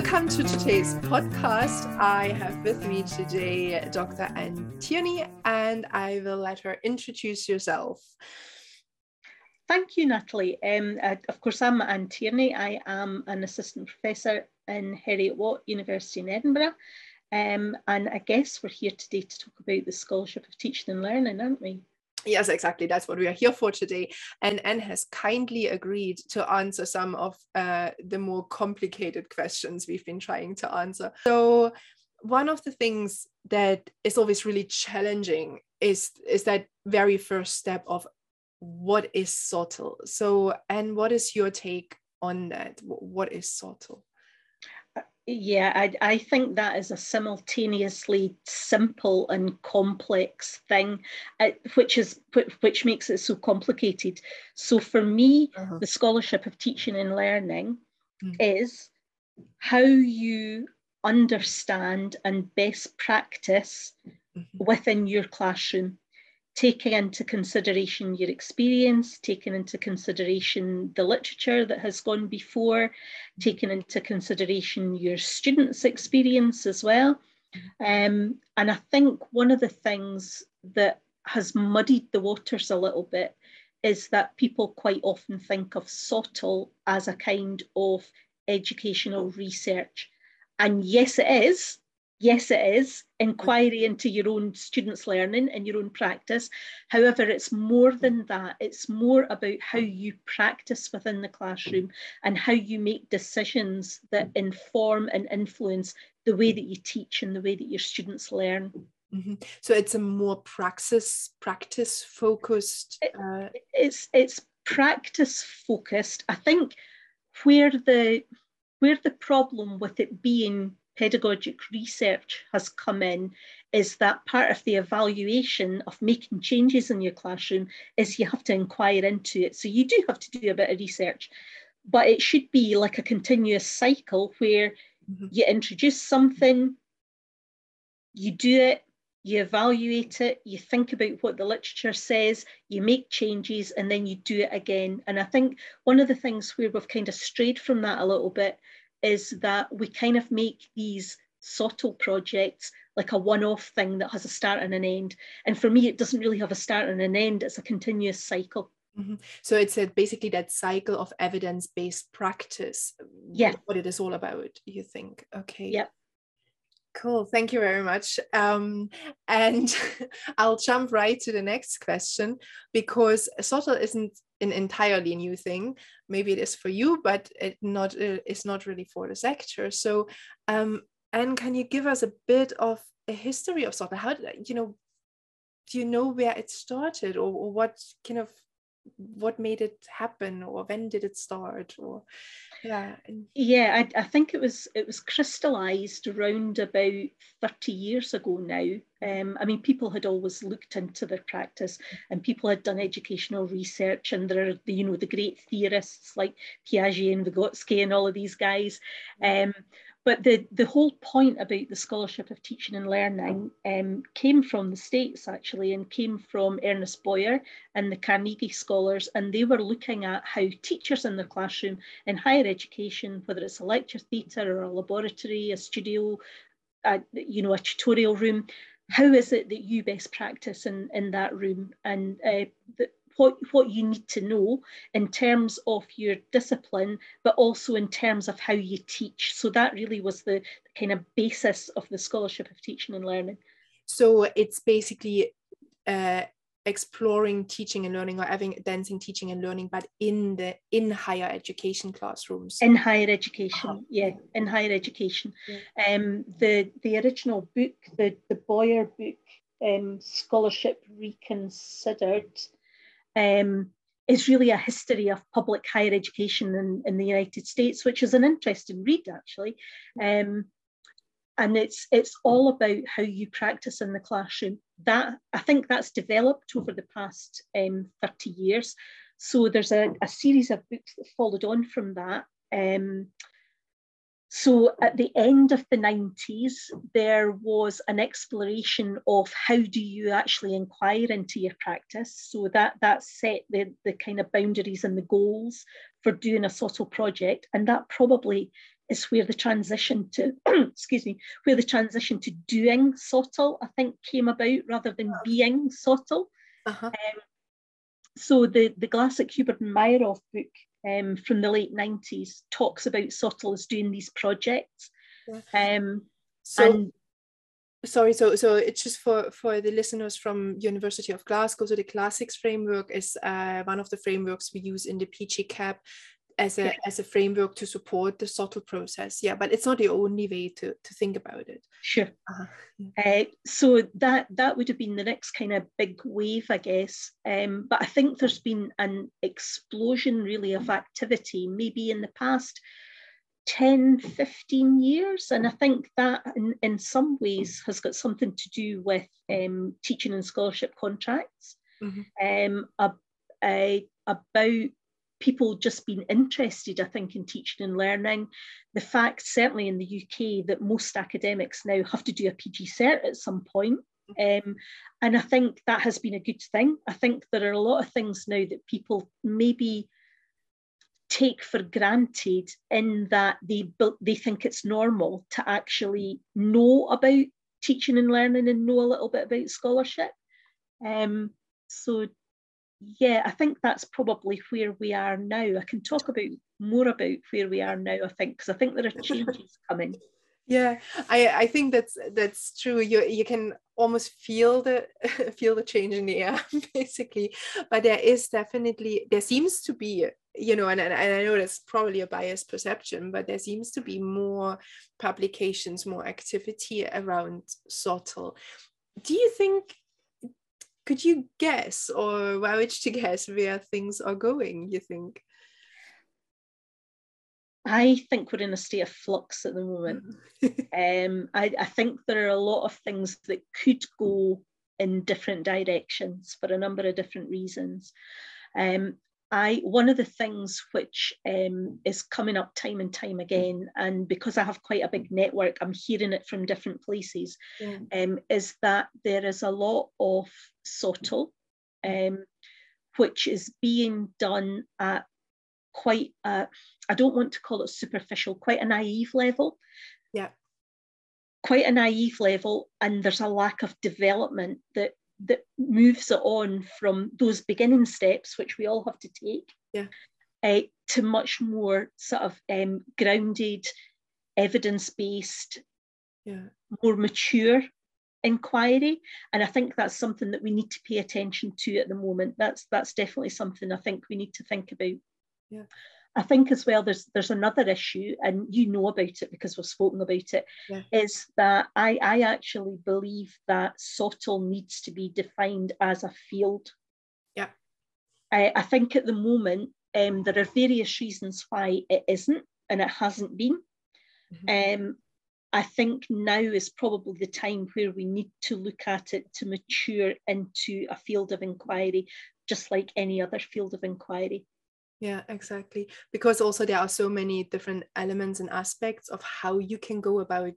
Welcome to today's podcast. I have with me today Dr. Anne Tierney, and I will let her introduce yourself. Thank you, Natalie. Um, uh, of course, I'm Anne Tierney. I am an assistant professor in Heriot Watt University in Edinburgh. Um, and I guess we're here today to talk about the Scholarship of Teaching and Learning, aren't we? Yes, exactly. That's what we are here for today. And Anne has kindly agreed to answer some of uh, the more complicated questions we've been trying to answer. So, one of the things that is always really challenging is is that very first step of what is SOTL. So, Anne what is your take on that? What is SOTL? Yeah, I, I think that is a simultaneously simple and complex thing, uh, which is which makes it so complicated. So for me, uh-huh. the scholarship of teaching and learning mm. is how you understand and best practice mm-hmm. within your classroom taking into consideration your experience, taking into consideration the literature that has gone before, taking into consideration your students' experience as well. Um, and I think one of the things that has muddied the waters a little bit is that people quite often think of SOTL as a kind of educational research. And yes, it is, yes, it is inquiry into your own students' learning and your own practice. However, it's more than that. It's more about how you practice within the classroom and how you make decisions that inform and influence the way that you teach and the way that your students learn. Mm-hmm. So it's a more praxis practice focused. Uh... It, it's it's practice focused. I think where the where the problem with it being pedagogic research has come in is that part of the evaluation of making changes in your classroom is you have to inquire into it. So you do have to do a bit of research, but it should be like a continuous cycle where mm-hmm. you introduce something, you do it, you evaluate it, you think about what the literature says, you make changes, and then you do it again. And I think one of the things where we've kind of strayed from that a little bit is that we kind of make these SOTL projects like a one-off thing that has a start and an end. And for me, it doesn't really have a start and an end. It's a continuous cycle. Mm-hmm. So it's a, basically that cycle of evidence-based practice. Yeah. What it is all about, you think? Okay. Yeah. Cool. Thank you very much. Um, and I'll jump right to the next question because SOTL isn't an entirely new thing. Maybe it is for you, but it not uh, it's not really for the sector. So, um, Anne can you give us a bit of a history of SOTL? How you know? Do you know where it started, or, or what kind of what made it happen or when did it start or yeah yeah I, I think it was it was crystallized around about 30 years ago now. Um, I mean people had always looked into their practice and people had done educational research and there are the, you know the great theorists like Piaget and Vygotsky and all of these guys. Um, but the, the whole point about the scholarship of teaching and learning um, came from the States actually and came from Ernest Boyer and the Carnegie Scholars. And they were looking at how teachers in the classroom in higher education, whether it's a lecture theatre or a laboratory, a studio, a, you know, a tutorial room, how is it that you best practice in, in that room? And uh, the, what, what you need to know in terms of your discipline, but also in terms of how you teach. So that really was the, kind of basis of the scholarship of teaching and learning. So it's basically uh, exploring teaching and learning or evidencing teaching and learning but in the in higher education classrooms in higher education uh-huh. yeah in higher education yeah. um the the original book the the boyer book um scholarship reconsidered um, is really a history of public higher education in, in the United States, which is an interesting read actually. Um, and it's it's all about how you practice in the classroom. That I think that's developed over the past um, 30 years. So there's a, a series of books that followed on from that. Um, so at the end of the 90s, there was an exploration of how do you actually inquire into your practice. So that, that set the, the kind of boundaries and the goals for doing a SOTL project. And that probably is where the transition to excuse me where the transition to doing SOTL I think came about rather than being SOTL. Uh-huh. Um, so the the Glassick Huber and Maeroff book um, from the late 90s talks about SOTL as doing these projects. Yeah. Um, so, and sorry so so it's just for for the listeners from university of glasgow so the Glassick's framework is uh, one of the frameworks we use in the PGCAP as a yeah. as a framework to support the SOTL process yeah but it's not the only way to to think about it sure uh-huh. uh, so that that would have been the next kind of big wave i guess um, but i think there's been an explosion really of activity maybe in the past 10, 15 years. And I think that in, in some ways has got something to do with um, teaching and scholarship contracts, mm-hmm. um, a, a, about people just being interested, I think, in teaching and learning. The fact, certainly in the UK, that most academics now have to do a PG cert at some point. Mm-hmm. Um, and I think that has been a good thing. I think there are a lot of things now that people maybe take for granted in that they they think it's normal to actually know about teaching and learning and know a little bit about scholarship. Um, so yeah, I think that's probably where we are now. I can talk about more about where we are now, I think, because I think there are changes coming. Yeah, I, I think that's that's true. You you can almost feel the feel the change in the air, basically. But there is definitely there seems to be you know, and, and I know that's probably a biased perception, but there seems to be more publications, more activity around SOTL. Do you think, could you guess or which to guess where things are going, you think? I think we're in a state of flux at the moment. um, I, I think there are a lot of things that could go in different directions for a number of different reasons. Um, I one of the things which um, is coming up time and time again, and because I have quite a big network, I'm hearing it from different places, yeah. um, is that there is a lot of SOTL, um, which is being done at quite a, I don't want to call it superficial, quite a naive level. Yeah. Quite a naive level, and there's a lack of development that that moves it on from those beginning steps, which we all have to take, yeah. uh, to much more sort of um, grounded, evidence based, yeah. more mature inquiry. And I think that's something that we need to pay attention to at the moment. That's that's definitely something I think we need to think about. Yeah. I think as well there's there's another issue, and you know about it because we've spoken about it. Yeah. Is that I, I actually believe that SOTL needs to be defined as a field. Yeah. I, I think at the moment um, there are various reasons why it isn't and it hasn't been. Mm-hmm. Um, I think now is probably the time where we need to look at it to mature into a field of inquiry, just like any other field of inquiry. Yeah, exactly. Because also there are so many different elements and aspects of how you can go about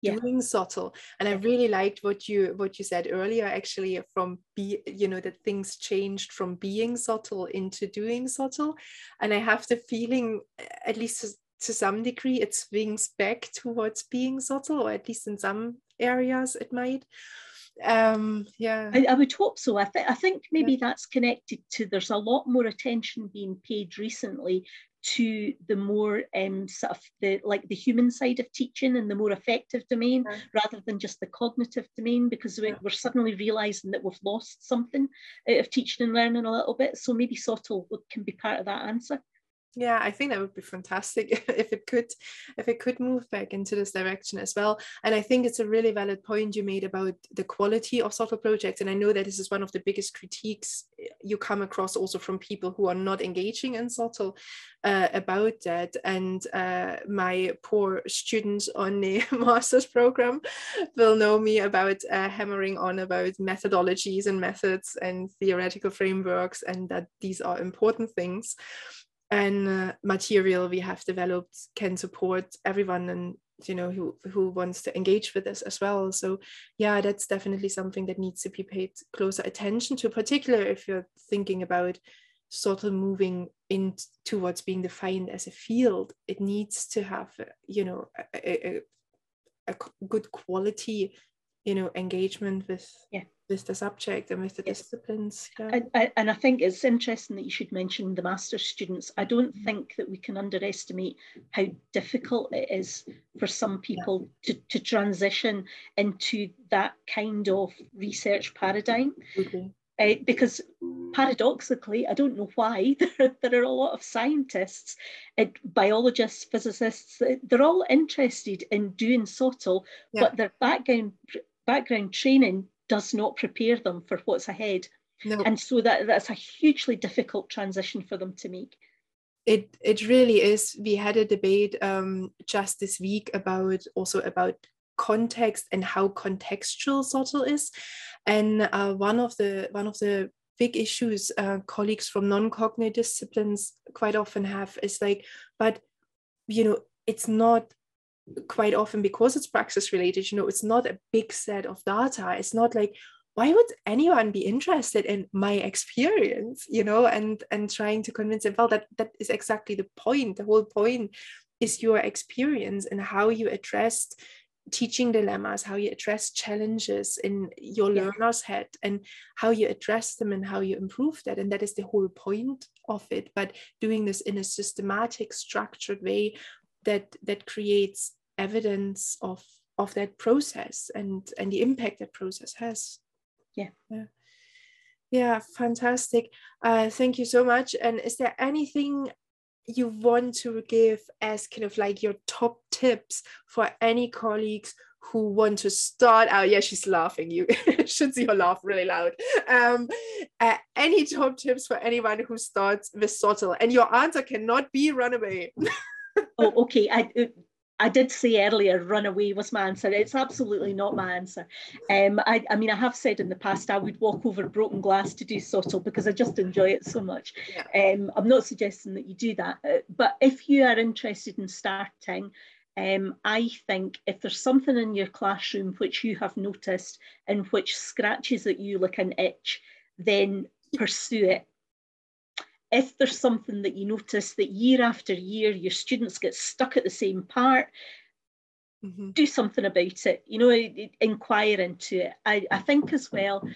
yeah. doing SOTL. And I really liked what you what you said earlier, actually, from be you know that things changed from being SOTL into doing SOTL And I have the feeling, at least to, to some degree, it swings back towards being SOTL or at least in some areas it might um yeah. I, I, would hope so. I, th- I think maybe yeah. that's connected to there's a lot more attention being paid recently to the more um, sort of the like the human side of teaching and the more affective domain yeah. rather than just the cognitive domain because we, are suddenly realizing that we've lost something out of teaching and learning a little bit. So maybe SOTL can be part of that answer yeah i think that would be fantastic if it could if it could move back into this direction as well. And i think it's a really valid point you made about the quality of SOTL projects. And i know that this is one of the biggest critiques eh, you come across also from people who are not engaging in SOTL uh, about that. And uh, my poor students on the master's program will know me about uh, hammering on about methodologies and methods and theoretical frameworks and that these are important things and uh, material we have developed can support everyone and you know who who wants to engage with this as well. So yeah that's definitely something that needs to be paid closer attention to particularly if you're thinking about sort of moving in towards being defined as a field. It needs to have you know a, a, a good quality you know engagement with yeah with the subject and with the yes. disciplines yeah. and, and i think it's interesting that you should mention the master's students i don't mm-hmm. think that we can underestimate how difficult it is for some people yeah. to, to transition into that kind of research paradigm okay. Uh, because paradoxically, I don't know why, there, there are a lot of scientists, uh, biologists, physicists, they're all interested in doing SOTL, yeah. but their background, background training does not prepare them for what's ahead. No. And so that, that's a hugely difficult transition for them to make. It, it really is. We had a debate um, just this week about also about context and how contextual SOTL is. And uh, one of the one of the big issues uh, colleagues from non-cognitive disciplines quite often have is like, but you know, it's not quite often because it's praxis related. You know, it's not a big set of data. It's not like why would anyone be interested in my experience you know and and trying to convince them well that that is exactly the point the whole point is your experience and how you addressed teaching dilemmas, how you address challenges in your yeah. learner's head, and how you address them and how you improve that. And that is the whole point of it. But doing this in a systematic, structured way that that creates evidence of of that process and and the impact that process has. Yeah. Yeah. Yeah, fantastic. Uh, thank you so much. And is there anything you want to give as kind of like your top tips for any colleagues who want to start out yeah she's laughing you should see her laugh really loud um uh, any top tips for anyone who starts with SOTL and your answer cannot be runaway oh okay i I did say earlier, run away was my answer. It's absolutely not my answer. Um, I, I, mean, I have said in the past I would walk over broken glass to do SOTL because I just enjoy it so much. Yeah. Um, I'm not suggesting that you do that, uh, but if you are interested in starting, um, I think if there's something in your classroom which you have noticed and which scratches at you like an itch, then pursue it if there's something that you notice that year after year your students get stuck at the same part, mm-hmm. do something about it, you know, inquire into it. I, I think as well,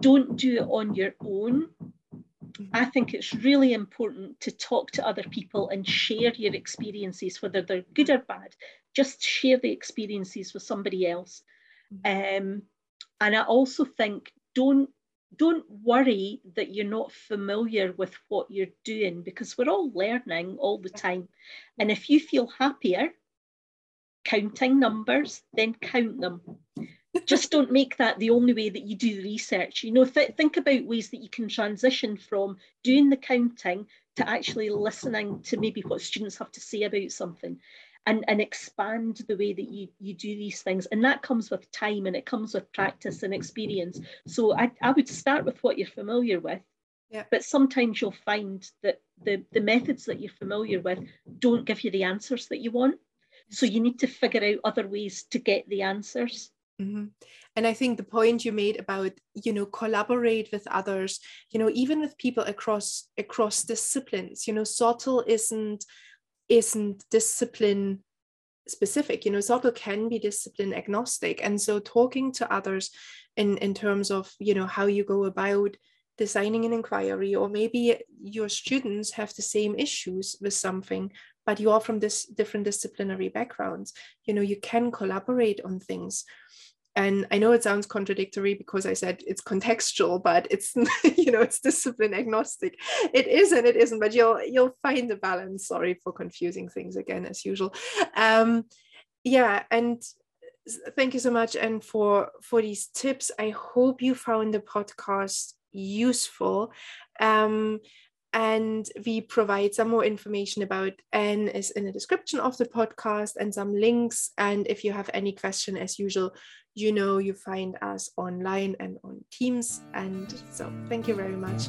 don't do it on your own. Mm-hmm. I think it's really important to talk to other people and share your experiences, whether they're good or bad. Just share the experiences with somebody else. Mm-hmm. Um, and I also think don't don't worry that you're not familiar with what you're doing because we're all learning all the time. And if you feel happier counting numbers, then count them. Just don't make that the only way that you do research. You know, th- think about ways that you can transition from doing the counting to actually listening to maybe what students have to say about something and, and expand the way that you, you do these things. And that comes with time and it comes with practice and experience. So I, I would start with what you're familiar with. Yeah. But sometimes you'll find that the, the methods that you're familiar with don't give you the answers that you want. So you need to figure out other ways to get the answers. Mm-hmm. And I think the point you made about you know collaborate with others, you know, even with people across across disciplines, you know, SOTL isn't isn't discipline specific you know SOTL can be discipline agnostic. And so talking to others in in terms of you know how you go about designing an inquiry or maybe your students have the same issues with something but you are from this different disciplinary backgrounds you know you can collaborate on things and i know it sounds contradictory because i said it's contextual but it's you know it's discipline agnostic. It is and it isn't but you'll you'll find a balance. Sorry for confusing things again as usual. Um yeah and thank you so much. And for for these tips i hope you found the podcast useful. Um and we provide some more information about N is in the description of the podcast and some links. And if you have any question, as usual, you know you find us online and on Teams. And so thank you very much.